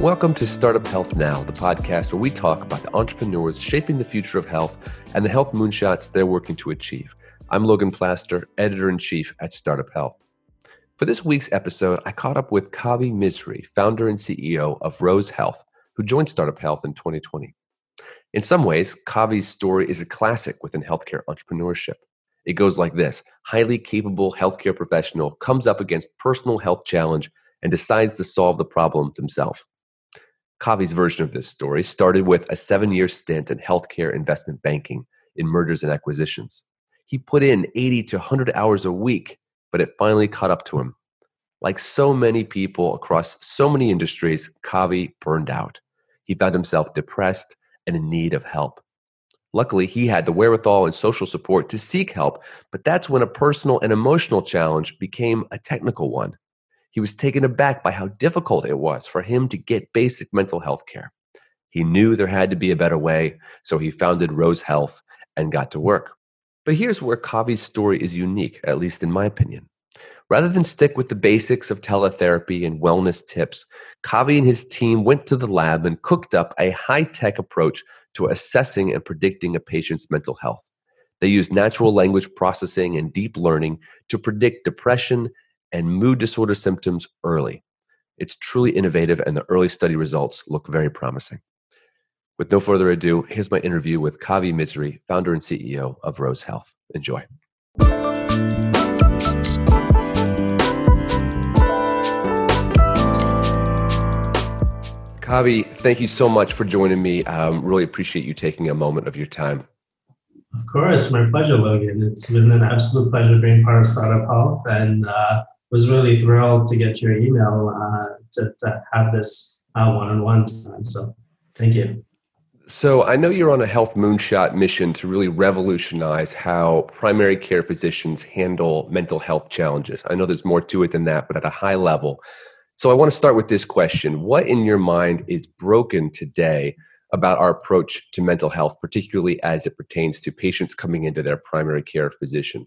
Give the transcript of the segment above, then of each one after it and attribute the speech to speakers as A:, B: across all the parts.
A: Welcome to Startup Health Now, the podcast where we talk about the entrepreneurs shaping the future of health and the health moonshots they're working to achieve. I'm Logan Plaster, editor in chief at Startup Health. For this week's episode, I caught up with Kavi Misri, founder and CEO of Rose Health, who joined Startup Health in 2020. In some ways, Kavi's story is a classic within healthcare entrepreneurship. It goes like this highly capable healthcare professional comes up against personal health challenge and decides to solve the problem himself. Kavi's version of this story started with a seven year stint in healthcare investment banking in mergers and acquisitions. He put in 80 to 100 hours a week, but it finally caught up to him. Like so many people across so many industries, Kavi burned out. He found himself depressed and in need of help. Luckily, he had the wherewithal and social support to seek help, but that's when a personal and emotional challenge became a technical one. He was taken aback by how difficult it was for him to get basic mental health care. He knew there had to be a better way, so he founded Rose Health and got to work. But here's where Kavi's story is unique, at least in my opinion. Rather than stick with the basics of teletherapy and wellness tips, Kavi and his team went to the lab and cooked up a high tech approach to assessing and predicting a patient's mental health. They used natural language processing and deep learning to predict depression and mood disorder symptoms early. It's truly innovative, and the early study results look very promising. With no further ado, here's my interview with Kavi Misri, founder and CEO of Rose Health. Enjoy. Kavi, thank you so much for joining me. Um, really appreciate you taking a moment of your time.
B: Of course, my pleasure, Logan. It's been an absolute pleasure being part of Startup Health, and uh, was really thrilled to get your email uh, to, to, have this one-on-one time. So, thank you.
A: So, I know you're on a health moonshot mission to really revolutionize how primary care physicians handle mental health challenges. I know there's more to it than that, but at a high level, so I want to start with this question. What in your mind is broken today about our approach to mental health, particularly as it pertains to patients coming into their primary care physician?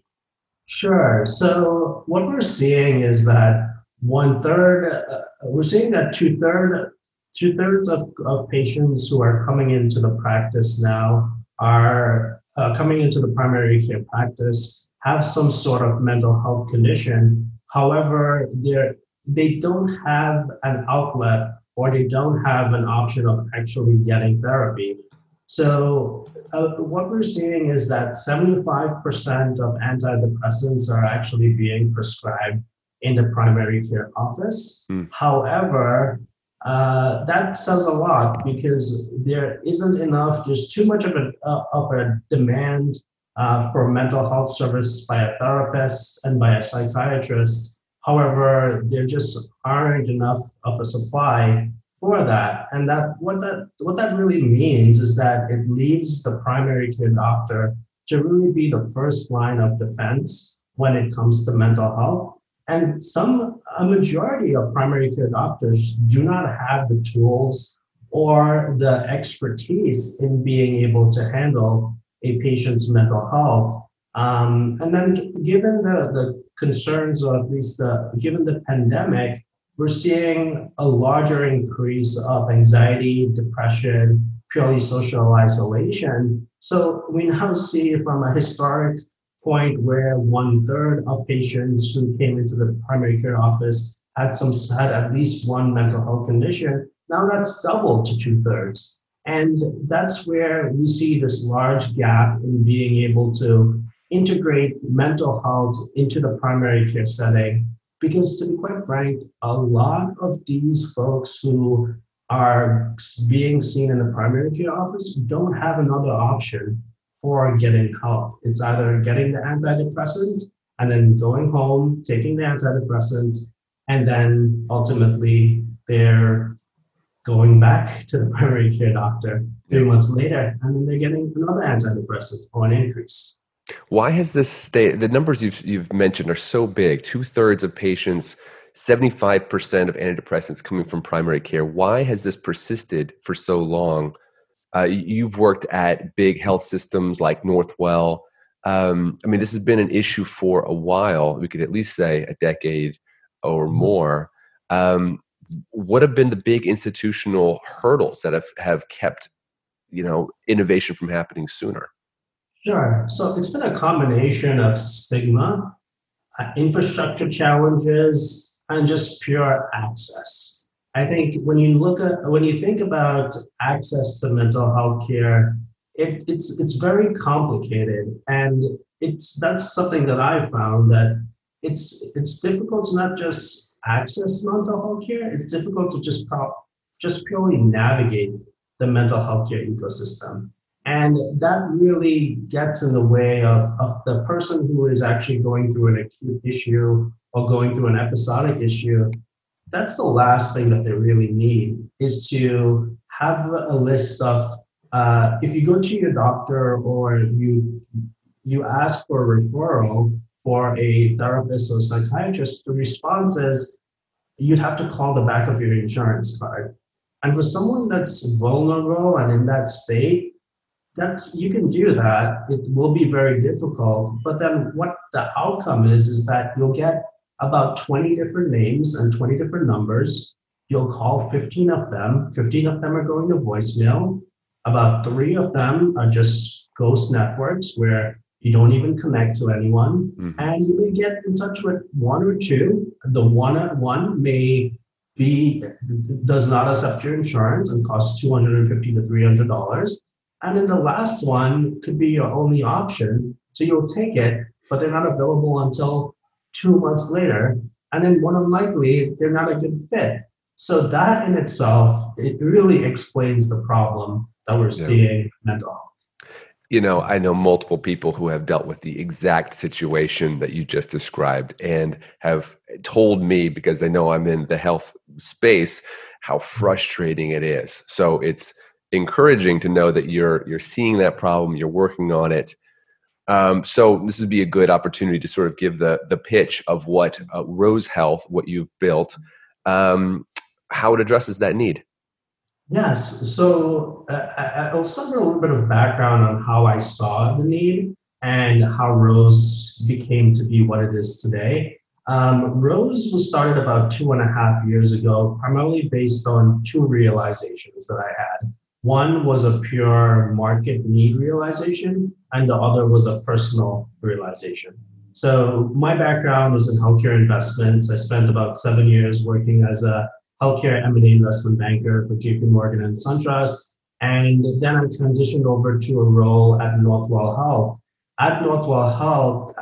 B: Sure. So what we're seeing is that one third, uh, we're seeing that two third, two thirds of, of patients who are coming into the practice now are uh, coming into the primary care practice have some sort of mental health condition. However, they're they don't have an outlet or they don't have an option of actually getting therapy. So, uh, what we're seeing is that 75% of antidepressants are actually being prescribed in the primary care office. Mm. However, uh, that says a lot because there isn't enough, there's too much of a, uh, of a demand uh, for mental health service by a therapist and by a psychiatrist However, there just aren't enough of a supply for that. And that what that what that really means is that it leaves the primary care doctor to really be the first line of defense when it comes to mental health. And some a majority of primary care doctors do not have the tools or the expertise in being able to handle a patient's mental health. Um, and then given the, the concerns, or at least uh, given the pandemic, we're seeing a larger increase of anxiety, depression, purely social isolation. So we now see from a historic point where one third of patients who came into the primary care office had some had at least one mental health condition. Now that's doubled to two thirds. And that's where we see this large gap in being able to integrate mental health into the primary care setting. Because to be quite frank, a lot of these folks who are being seen in the primary care office don't have another option for getting help. It's either getting the antidepressant and then going home, taking the antidepressant, and then ultimately they're going back to the primary care doctor three months later, and then they're getting another antidepressant or an increase.
A: Why has this stay? The numbers you've you've mentioned are so big. Two thirds of patients, seventy five percent of antidepressants coming from primary care. Why has this persisted for so long? Uh, you've worked at big health systems like Northwell. Um, I mean, this has been an issue for a while. We could at least say a decade or mm-hmm. more. Um, what have been the big institutional hurdles that have, have kept you know innovation from happening sooner
B: sure so it's been a combination of stigma uh, infrastructure challenges and just pure access i think when you look at when you think about access to mental health care it, it's it's very complicated and it's that's something that i found that it's it's difficult to not just access mental health care. It's difficult to just just purely navigate the mental health care ecosystem. And that really gets in the way of, of the person who is actually going through an acute issue or going through an episodic issue. That's the last thing that they really need is to have a list of uh, if you go to your doctor or you you ask for a referral for a therapist or psychiatrist, the response is you'd have to call the back of your insurance card. And for someone that's vulnerable and in that state, that's you can do that. It will be very difficult. But then what the outcome is is that you'll get about 20 different names and 20 different numbers. You'll call 15 of them. 15 of them are going to voicemail. About three of them are just ghost networks where you don't even connect to anyone, mm-hmm. and you may get in touch with one or two. The one at one may be does not accept your insurance and costs two hundred and fifty to three hundred dollars, and then the last one could be your only option. So you'll take it, but they're not available until two months later, and then more than likely they're not a good fit. So that in itself, it really explains the problem that we're yeah. seeing mental health
A: you know, I know multiple people who have dealt with the exact situation that you just described and have told me because they know I'm in the health space how frustrating it is. So it's encouraging to know that you're you're seeing that problem, you're working on it. Um, so this would be a good opportunity to sort of give the the pitch of what uh, Rose Health, what you've built, um, how it addresses that need.
B: Yes. So uh, I'll start with a little bit of background on how I saw the need and how Rose became to be what it is today. Um, Rose was started about two and a half years ago, primarily based on two realizations that I had. One was a pure market need realization, and the other was a personal realization. So, my background was in healthcare investments. I spent about seven years working as a healthcare M&A investment banker for JP Morgan and SunTrust. And then I transitioned over to a role at Northwell Health. At Northwell Health,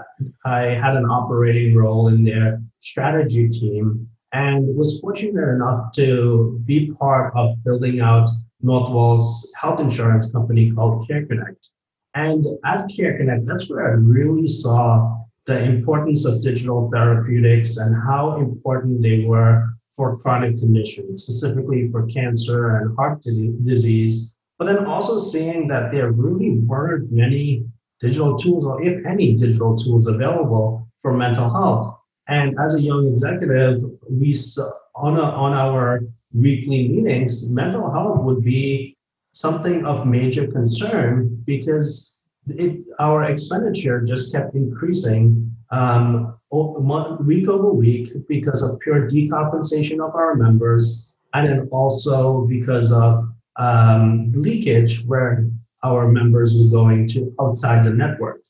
B: I had an operating role in their strategy team and was fortunate enough to be part of building out Northwell's health insurance company called Care Connect. And at Care Connect, that's where I really saw the importance of digital therapeutics and how important they were for chronic conditions, specifically for cancer and heart disease, but then also seeing that there really weren't many digital tools, or if any digital tools available for mental health. And as a young executive, we on, a, on our weekly meetings, mental health would be something of major concern because it, our expenditure just kept increasing um, week over week because of pure decompensation of our members, and then also because of um, leakage where our members were going to outside the network.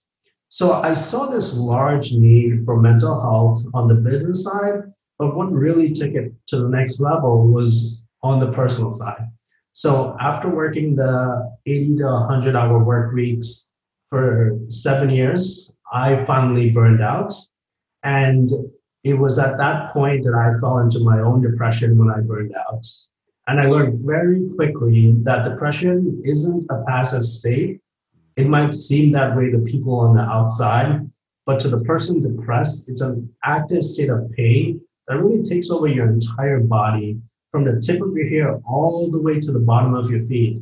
B: So I saw this large need for mental health on the business side, but what really took it to the next level was on the personal side. So after working the 80 to 100 hour work weeks for seven years, I finally burned out. And it was at that point that I fell into my own depression when I burned out. And I learned very quickly that depression isn't a passive state. It might seem that way to people on the outside, but to the person depressed, it's an active state of pain that really takes over your entire body from the tip of your hair all the way to the bottom of your feet.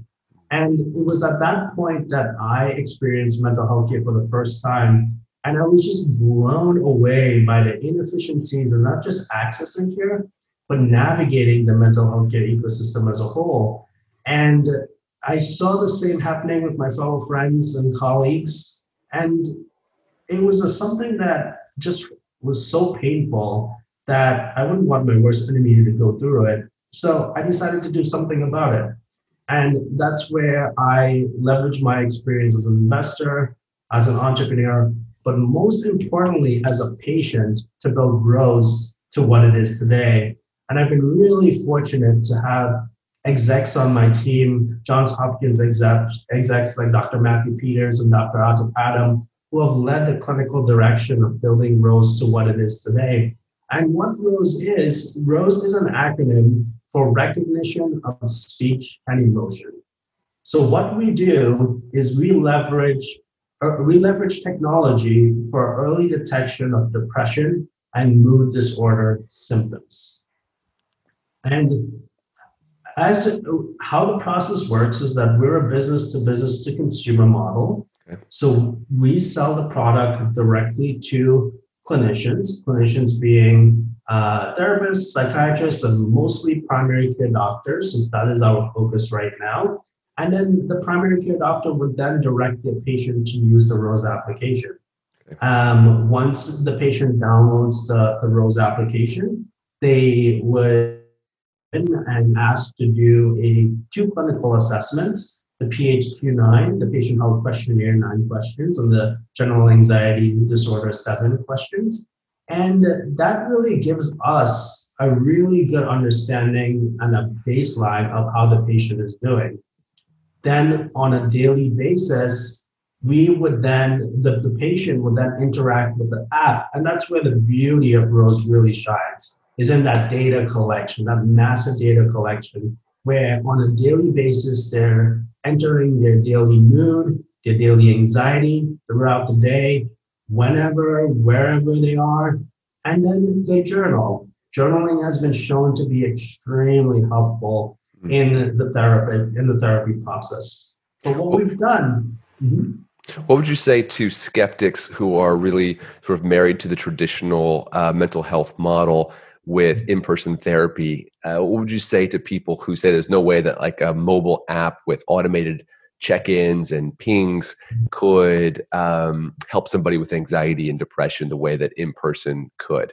B: And it was at that point that I experienced mental health care for the first time. And I was just blown away by the inefficiencies and not just accessing care, but navigating the mental health care ecosystem as a whole. And I saw the same happening with my fellow friends and colleagues. And it was a, something that just was so painful that I wouldn't want my worst enemy to go through it. So I decided to do something about it. And that's where I leverage my experience as an investor, as an entrepreneur, but most importantly, as a patient to build Rose to what it is today. And I've been really fortunate to have execs on my team, Johns Hopkins execs, execs like Dr. Matthew Peters and Dr. Adam, who have led the clinical direction of building Rose to what it is today. And what ROSE is, ROSE is an acronym for recognition of speech and emotion. So what we do is we leverage uh, we leverage technology for early detection of depression and mood disorder symptoms. And as how the process works is that we're a business to business to consumer model. Okay. So we sell the product directly to clinicians, clinicians being uh, therapists, psychiatrists, and mostly primary care doctors, since that is our focus right now. And then the primary care doctor would then direct the patient to use the ROSE application. Um, once the patient downloads the, the ROSE application, they would and asked to do a two clinical assessments the PHQ9, the patient health questionnaire, nine questions, and the general anxiety disorder, seven questions. And that really gives us a really good understanding and a baseline of how the patient is doing. Then, on a daily basis, we would then, the, the patient would then interact with the app. And that's where the beauty of Rose really shines, is in that data collection, that massive data collection, where on a daily basis, they're entering their daily mood, their daily anxiety throughout the day, whenever, wherever they are, and then they journal. Journaling has been shown to be extremely helpful mm-hmm. in the therapy in the therapy process. But what we've done. Mm-hmm.
A: What would you say to skeptics who are really sort of married to the traditional uh, mental health model with in-person therapy uh, what would you say to people who say there's no way that like a mobile app with automated check-ins and pings could um, help somebody with anxiety and depression the way that in-person could?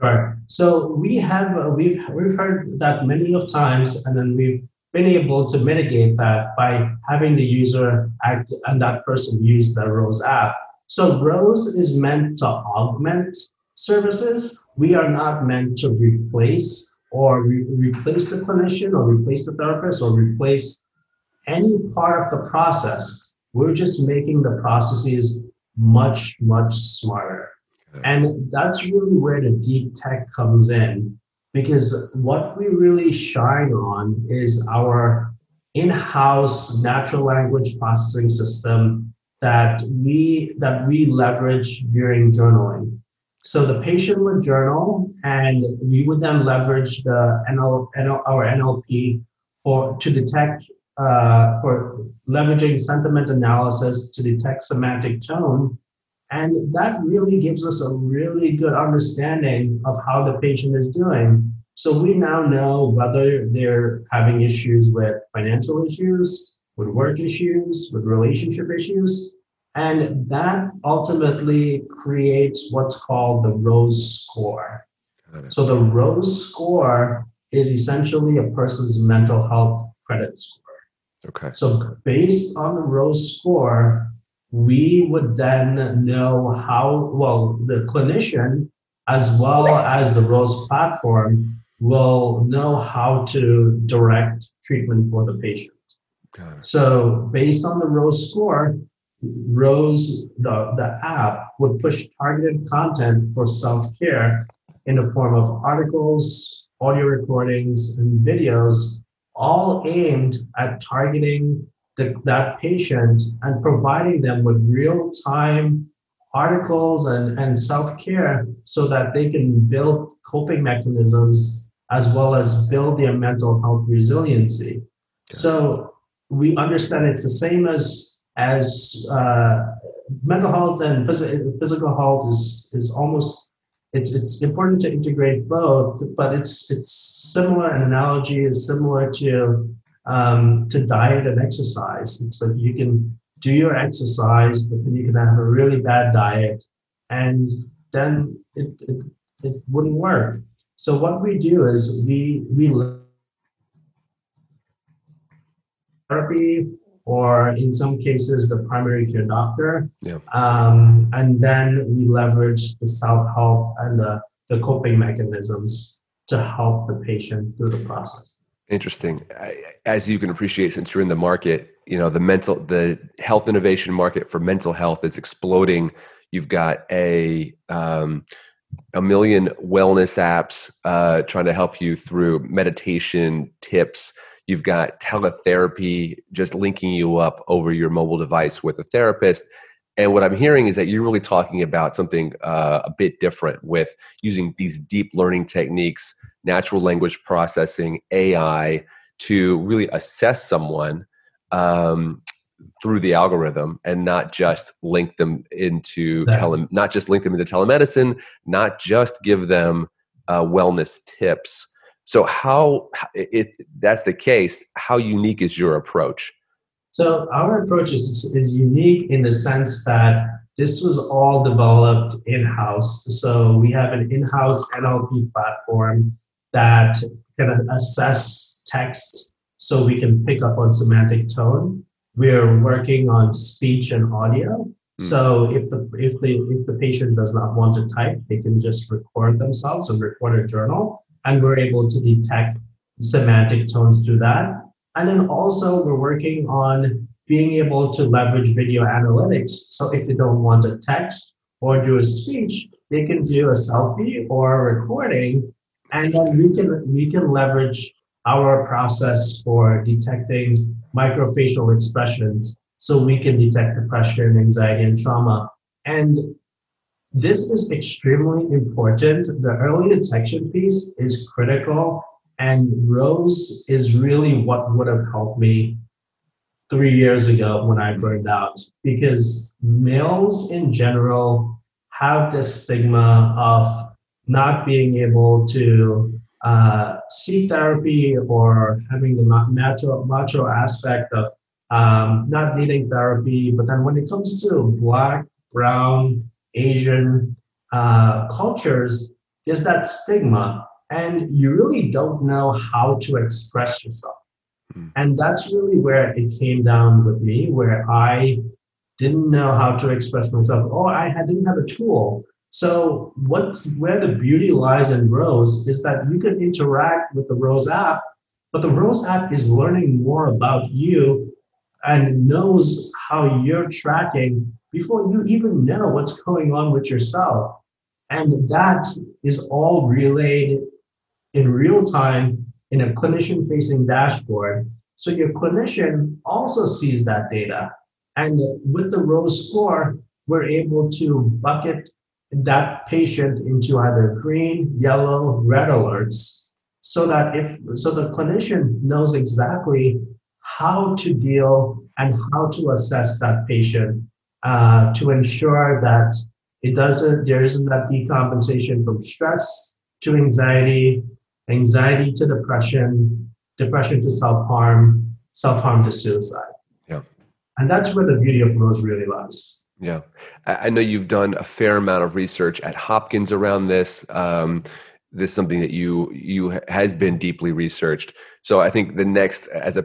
B: Right. So we have uh, we've we've heard that many of times and then we've been able to mitigate that by having the user act and that person use the rose app. So rose is meant to augment services, we are not meant to replace or re- replace the clinician or replace the therapist or replace any part of the process. We're just making the processes much, much smarter. And that's really where the deep tech comes in because what we really shine on is our in-house natural language processing system that we that we leverage during journaling so the patient would journal, and we would then leverage the NL, NL our NLP for to detect uh, for leveraging sentiment analysis to detect semantic tone, and that really gives us a really good understanding of how the patient is doing. So we now know whether they're having issues with financial issues, with work issues, with relationship issues, and that ultimately creates what's called the ROSE score. So the ROSE score is essentially a person's mental health credit score.
A: Okay.
B: So based on the ROSE score, we would then know how well the clinician as well as the Rose platform will know how to direct treatment for the patient. So based on the Rose score, Rose, the, the app, would push targeted content for self care in the form of articles, audio recordings, and videos, all aimed at targeting the, that patient and providing them with real time articles and, and self care so that they can build coping mechanisms as well as build their mental health resiliency. So we understand it's the same as as uh, mental health and phys- physical health is is almost it's it's important to integrate both, but it's it's similar. An analogy is similar to um, to diet and exercise. Like you can do your exercise, but then you can have a really bad diet, and then it, it it wouldn't work. So what we do is we we therapy or in some cases the primary care doctor.
A: Yeah.
B: Um, and then we leverage the self-help and the, the coping mechanisms to help the patient through the process.
A: Interesting. As you can appreciate, since you're in the market, you know the mental, the health innovation market for mental health is exploding. You've got a um, a million wellness apps uh, trying to help you through meditation tips. You've got teletherapy just linking you up over your mobile device with a therapist. And what I'm hearing is that you're really talking about something uh, a bit different with using these deep learning techniques, natural language processing, AI to really assess someone um, through the algorithm and not just link them into exactly. tele, not just link them into telemedicine, not just give them uh, wellness tips. So how if that's the case, how unique is your approach?
B: So our approach is, is unique in the sense that this was all developed in-house. So we have an in-house NLP platform that can assess text so we can pick up on semantic tone we're working on speech and audio. Mm. So if the if the if the patient does not want to type, they can just record themselves and record a journal, and we're able to detect semantic tones through that. And then also we're working on being able to leverage video analytics. So if they don't want to text or do a speech, they can do a selfie or a recording, and then we can we can leverage our process for detecting microfacial expressions so we can detect depression, anxiety, and trauma. And this is extremely important. The early detection piece is critical, and ROSE is really what would have helped me three years ago when I burned out because males in general have this stigma of not being able to uh, seek therapy or having the macho, macho aspect of um, not needing therapy. But then when it comes to Black, Brown, Asian uh, cultures, there's that stigma, and you really don't know how to express yourself. Mm. And that's really where it came down with me, where I didn't know how to express myself, or I didn't have a tool so what where the beauty lies in Rose is that you can interact with the Rose app, but the Rose app is learning more about you and knows how you're tracking before you even know what's going on with yourself. And that is all relayed in real time in a clinician facing dashboard. So your clinician also sees that data. And with the Rose score, we're able to bucket that patient into either green, yellow, red alerts so that if so the clinician knows exactly how to deal and how to assess that patient uh, to ensure that it doesn't there isn't that decompensation from stress to anxiety anxiety to depression depression to self-harm self-harm to suicide.
A: Yeah.
B: And that's where the beauty of rose really lies.
A: Yeah, I know you've done a fair amount of research at Hopkins around this. Um, this is something that you you has been deeply researched. So I think the next, as a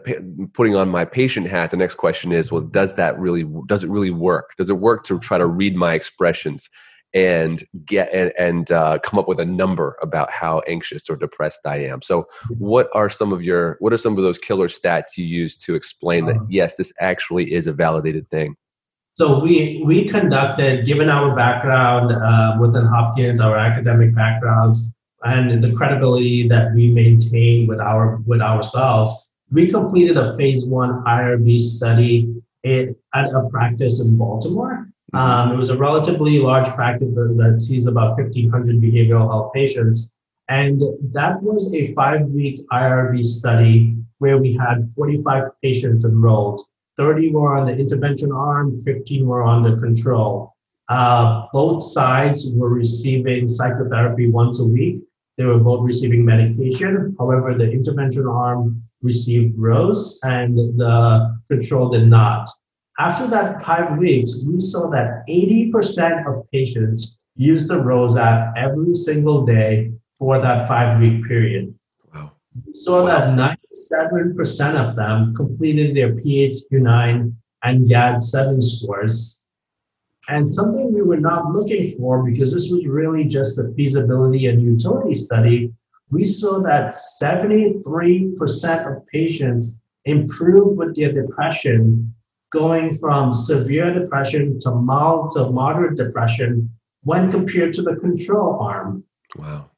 A: putting on my patient hat, the next question is, well, does that really does it really work? Does it work to try to read my expressions and get and, and uh, come up with a number about how anxious or depressed I am? So what are some of your what are some of those killer stats you use to explain that uh-huh. yes, this actually is a validated thing?
B: So we we conducted, given our background uh, within Hopkins, our academic backgrounds, and the credibility that we maintain with our with ourselves, we completed a phase one IRB study at a practice in Baltimore. Um, it was a relatively large practice that sees about 1,500 behavioral health patients. And that was a five week IRB study where we had 45 patients enrolled. 30 were on the intervention arm, 15 were on the control. Uh, both sides were receiving psychotherapy once a week. They were both receiving medication. However, the intervention arm received ROSE and the control did not. After that five weeks, we saw that 80% of patients used the Rose app every single day for that five week period. Wow. We saw wow. that 97% of them completed their PHQ-9 and GAD-7 scores. And something we were not looking for because this was really just a feasibility and utility study, we saw that 73% of patients improved with their depression, going from severe depression to mild to moderate depression when compared to the control arm.
A: Wow.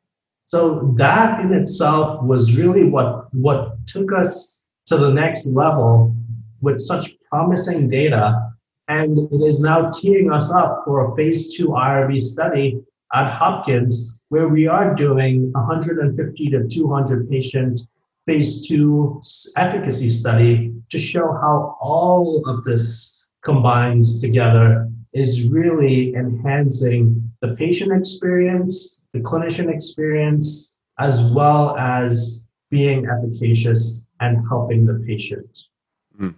B: So that in itself was really what, what took us to the next level with such promising data. And it is now teeing us up for a phase two IRB study at Hopkins, where we are doing 150 to 200 patient phase two efficacy study to show how all of this combines together is really enhancing the patient experience, the clinician experience, as well as being efficacious and helping the patient.
A: Mm.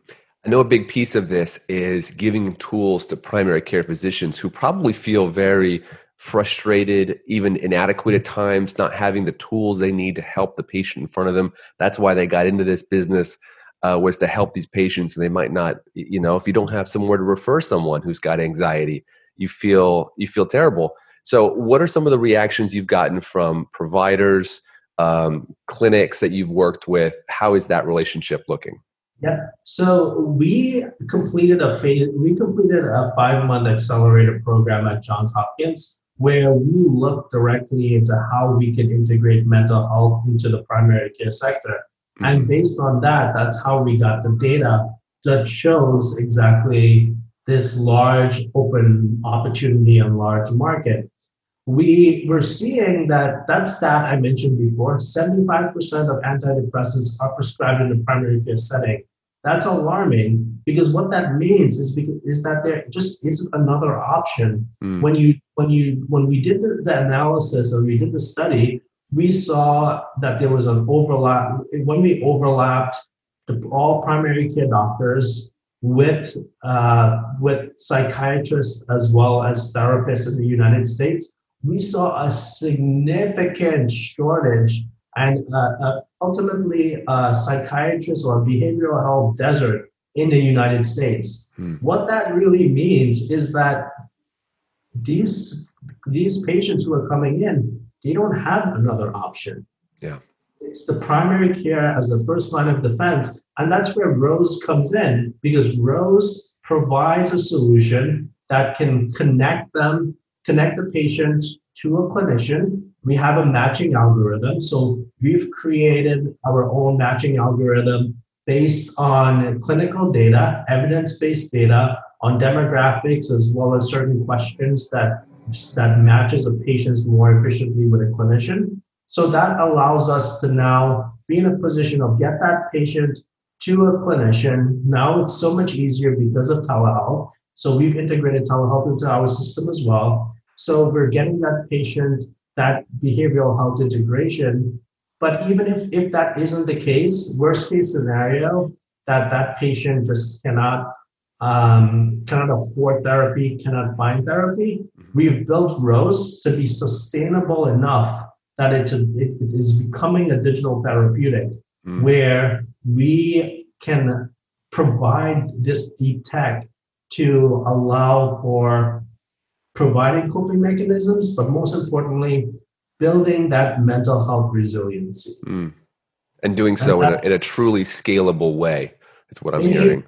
A: I know a big piece of this is giving tools to primary care physicians who probably feel very frustrated, even inadequate at times, not having the tools they need to help the patient in front of them. That's why they got into this business uh, was to help these patients and they might not you know if you don't have somewhere to refer someone who's got anxiety you feel you feel terrible. So what are some of the reactions you've gotten from providers um, clinics that you've worked with? How is that relationship looking
B: yeah so we completed a phase, we completed a five month accelerator program at johns hopkins where we looked directly into how we can integrate mental health into the primary care sector and mm-hmm. based on that, that's how we got the data that shows exactly this large open opportunity and large market. We were seeing that that's that stat I mentioned before 75% of antidepressants are prescribed in the primary care setting. That's alarming because what that means is because, is that there just isn't another option. Mm. When you when you when we did the, the analysis and we did the study, we saw that there was an overlap when we overlapped the, all primary care doctors with uh, with psychiatrists as well as therapists in the United States. We saw a significant shortage and uh, ultimately a psychiatrist or a behavioral health desert in the United States. Hmm. What that really means is that these these patients who are coming in they don't have another option.
A: Yeah.
B: It's the primary care as the first line of defense. And that's where Rose comes in because Rose provides a solution that can connect them, connect the patient to a clinician. We have a matching algorithm. So we've created our own matching algorithm based on clinical data, evidence based data on demographics, as well as certain questions that that matches a patient more efficiently with a clinician. So that allows us to now be in a position of get that patient to a clinician. Now it's so much easier because of telehealth. So we've integrated telehealth into our system as well. So we're getting that patient that behavioral health integration. But even if, if that isn't the case, worst case scenario, that that patient just cannot um, cannot afford therapy, cannot find therapy. Mm-hmm. We've built Rose to be sustainable enough that it's a, it is becoming a digital therapeutic mm. where we can provide this deep tech to allow for providing coping mechanisms, but most importantly, building that mental health resiliency. Mm.
A: And doing so and in, a, in a truly scalable way. That's what I'm hearing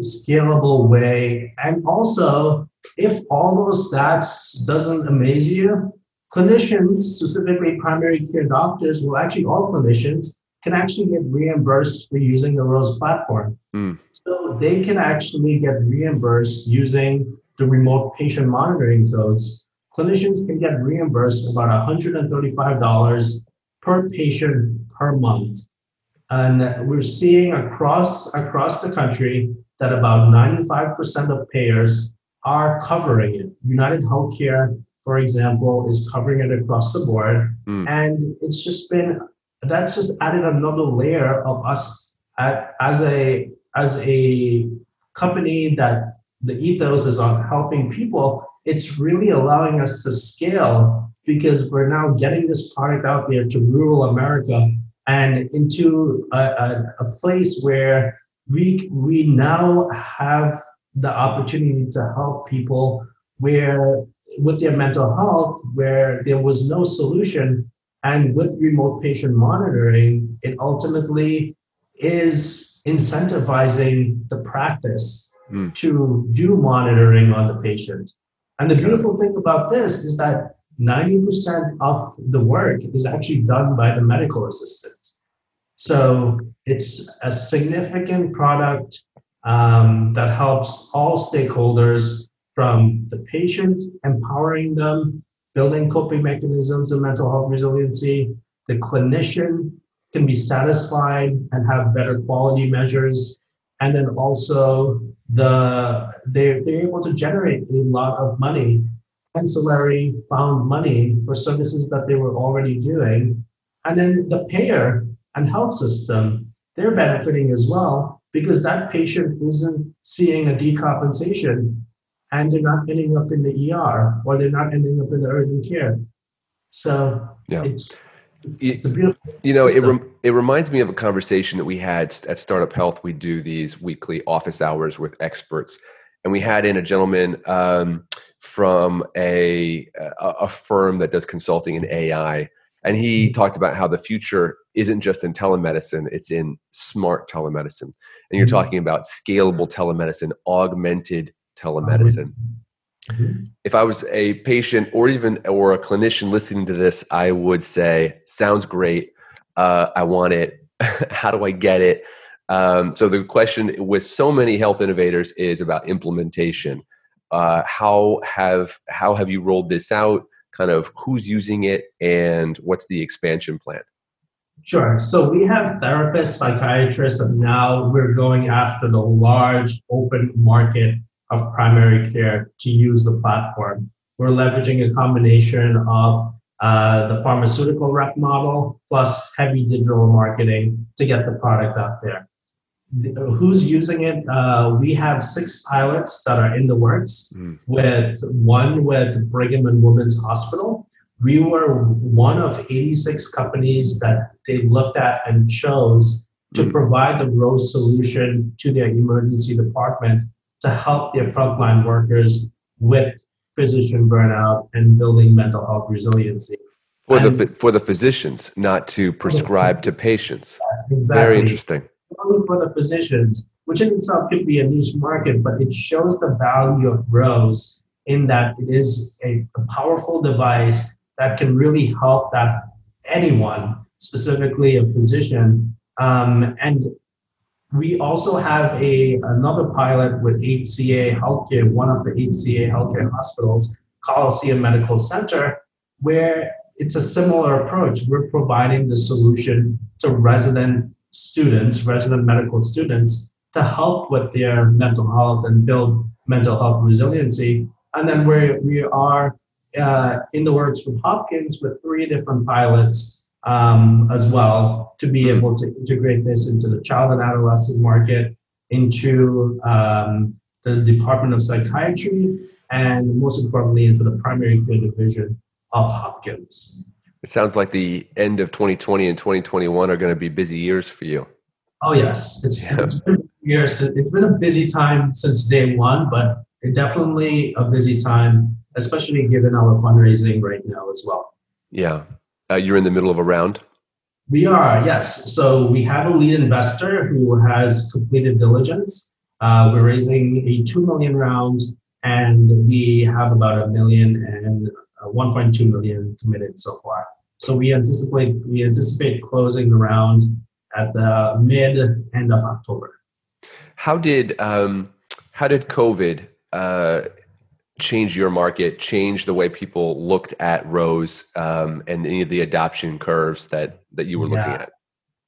B: scalable way. And also, if all those stats doesn't amaze you, clinicians, specifically primary care doctors, well, actually all clinicians can actually get reimbursed for using the Rose platform. Mm. So they can actually get reimbursed using the remote patient monitoring codes. Clinicians can get reimbursed about $135 per patient per month. And we're seeing across, across the country that about 95% of payers are covering it. United Healthcare, for example, is covering it across the board. Mm. And it's just been, that's just added another layer of us at, as a, as a company that the ethos is on helping people. it's really allowing us to scale because we're now getting this product out there to rural America and into a, a, a place where we we now have the opportunity to help people where with their mental health where there was no solution and with remote patient monitoring it ultimately is incentivizing the practice mm. to do monitoring on the patient and the beautiful thing about this is that 90% of the work is actually done by the medical assistant so it's a significant product um, that helps all stakeholders from the patient, empowering them, building coping mechanisms and mental health resiliency. The clinician can be satisfied and have better quality measures. And then also the they're, they're able to generate a lot of money, ancillary found money for services that they were already doing. And then the payer and health system, they're benefiting as well because that patient isn't seeing a decompensation and they're not ending up in the ER or they're not ending up in the urgent care. So yeah. it's, it's, beautiful.
A: You know, it, rem- it reminds me of a conversation that we had at Startup Health. We do these weekly office hours with experts, and we had in a gentleman um, from a, a, a firm that does consulting in AI, and he mm-hmm. talked about how the future isn't just in telemedicine, it's in smart telemedicine. And you're mm-hmm. talking about scalable telemedicine, augmented telemedicine. If I was a patient or even or a clinician listening to this, I would say, sounds great. Uh, I want it. How do I get it? Um, so the question with so many health innovators is about implementation. Uh, how have how have you rolled this out? Kind of who's using it and what's the expansion plan?
B: Sure. So we have therapists, psychiatrists, and now we're going after the large open market of primary care to use the platform. We're leveraging a combination of uh, the pharmaceutical rep model plus heavy digital marketing to get the product out there. Who's using it? Uh, we have six pilots that are in the works. Mm. With one with Brigham and Women's Hospital, we were one of 86 companies that they looked at and chose to mm. provide the ROSE solution to their emergency department to help their frontline workers with physician burnout and building mental health resiliency.
A: For and the for the physicians, not to prescribe to patients. Exactly. Very interesting.
B: Only for the physicians, which in itself could be a niche market, but it shows the value of ROSE in that it is a, a powerful device that can really help that anyone, specifically a physician. Um, and we also have a another pilot with HCA Healthcare, one of the HCA Healthcare hospitals, Coliseum Medical Center, where it's a similar approach. We're providing the solution to resident students, resident medical students, to help with their mental health and build mental health resiliency. And then we we are uh, in the works with Hopkins with three different pilots um, as well to be able to integrate this into the child and adolescent market, into um, the Department of Psychiatry, and most importantly, into the primary care division of Hopkins.
A: It sounds like the end of 2020 and 2021 are going to be busy years for you.
B: Oh yes, it's, yeah. it's been years. It's been a busy time since day one, but definitely a busy time especially given our fundraising right now as well.
A: Yeah. Uh, you're in the middle of a round?
B: We are, yes. So we have a lead investor who has completed diligence. Uh, we're raising a 2 million round and we have about a million uh, 1.2 million committed so far. So we anticipate we anticipate closing the round at the mid end of October.
A: How did um, how did COVID uh, change your market, change the way people looked at Rose um, and any of the adoption curves that that you were looking at?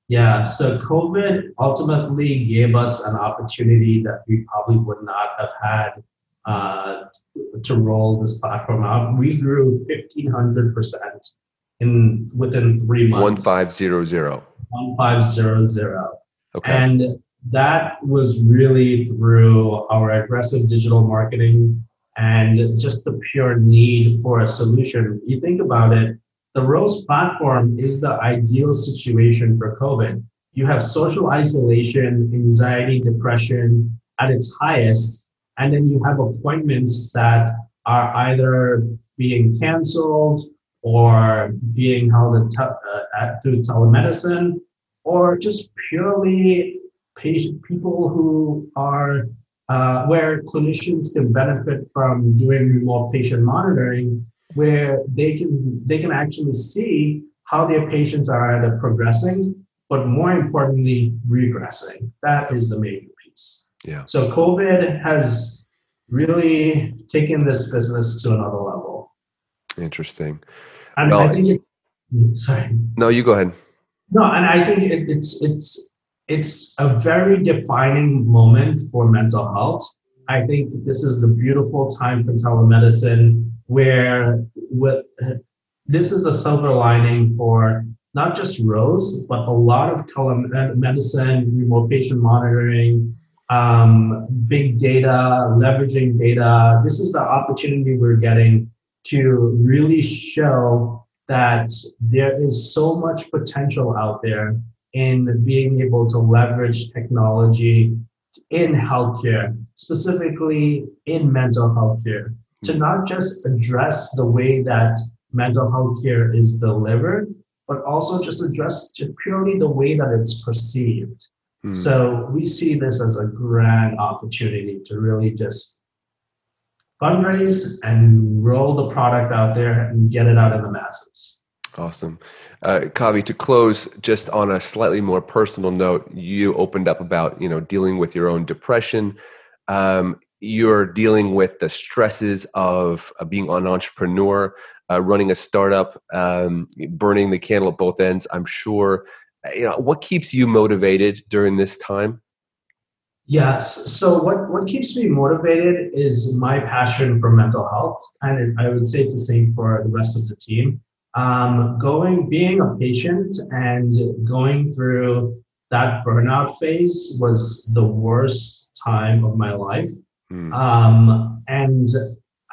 B: Yeah, so COVID ultimately gave us an opportunity that we probably would not have had uh, to roll this platform out. We grew fifteen hundred percent in within three months.
A: One five zero zero.
B: One five zero zero. Okay. And that was really through our aggressive digital marketing and just the pure need for a solution. You think about it, the Rose platform is the ideal situation for COVID. You have social isolation, anxiety, depression at its highest, and then you have appointments that are either being canceled or being held te- uh, through telemedicine, or just purely patient people who are uh, where clinicians can benefit from doing remote patient monitoring, where they can they can actually see how their patients are either progressing, but more importantly, regressing. That is the major piece.
A: Yeah.
B: So COVID has really taken this business to another level.
A: Interesting.
B: And well, I think it, sorry.
A: No, you go ahead.
B: No, and I think it, it's it's it's a very defining moment for mental health. I think this is the beautiful time for telemedicine where with this is a silver lining for not just Rose, but a lot of telemedicine, remote patient monitoring, um, big data, leveraging data. This is the opportunity we're getting to really show that there is so much potential out there in being able to leverage technology in healthcare, specifically in mental health care, to hmm. not just address the way that mental health care is delivered, but also just address purely the way that it's perceived. Mm. So we see this as a grand opportunity to really just fundraise and roll the product out there and get it out in the masses.
A: Awesome. Uh, Kavi, to close, just on a slightly more personal note, you opened up about, you know, dealing with your own depression. Um, you're dealing with the stresses of, of being an entrepreneur, uh, running a startup, um, burning the candle at both ends. I'm sure. Uh, you know, what keeps you motivated during this time?
B: Yes. So what, what keeps me motivated is my passion for mental health. And I would say it's the same for the rest of the team um, going being a patient and going through that burnout phase was the worst time of my life mm. um, and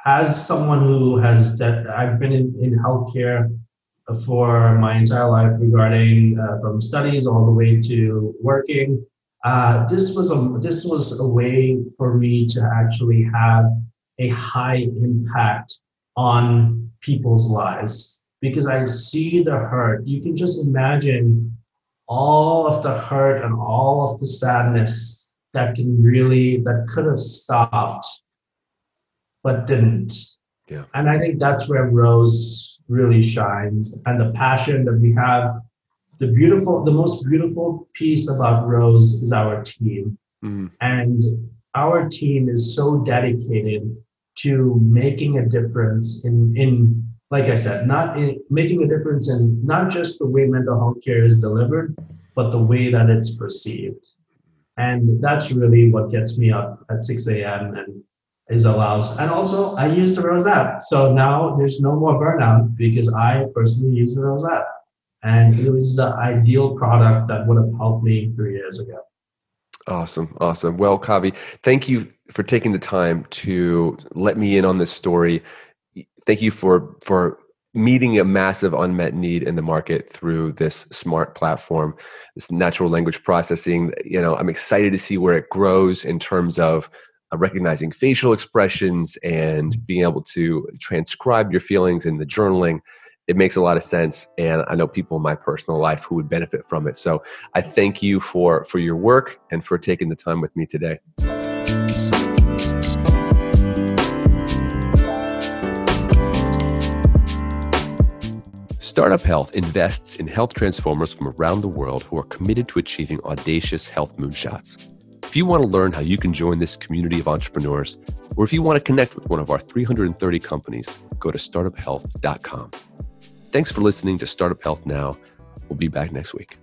B: as someone who has i've been in, in healthcare for my entire life regarding uh, from studies all the way to working uh, this was a this was a way for me to actually have a high impact on people's lives because I see the hurt. You can just imagine all of the hurt and all of the sadness that can really, that could have stopped, but didn't.
A: Yeah.
B: And I think that's where Rose really shines and the passion that we have. The beautiful, the most beautiful piece about Rose is our team. Mm. And our team is so dedicated to making a difference in, in like I said, not in, making a difference in not just the way mental health care is delivered, but the way that it's perceived. And that's really what gets me up at 6 a.m. and is allows. And also, I use the Rose app. So now there's no more burnout because I personally use the Rose app. And it was the ideal product that would have helped me three years ago.
A: Awesome. Awesome. Well, Kavi, thank you for taking the time to let me in on this story thank you for for meeting a massive unmet need in the market through this smart platform this natural language processing. You know i'm excited to see where it grows in terms of uh, recognizing facial expressions and being able to transcribe your feelings in the journaling. It makes a lot of sense and i know people in my personal life who would benefit from it. So i thank you for for your work and for taking the time with me today Startup Health invests in health transformers from around the world who are committed to achieving audacious health moonshots. If you want to learn how you can join this community of entrepreneurs, or if you want to connect with one of our 330 companies, go to startuphealth.com. Thanks for listening to Startup Health Now. We'll be back next week.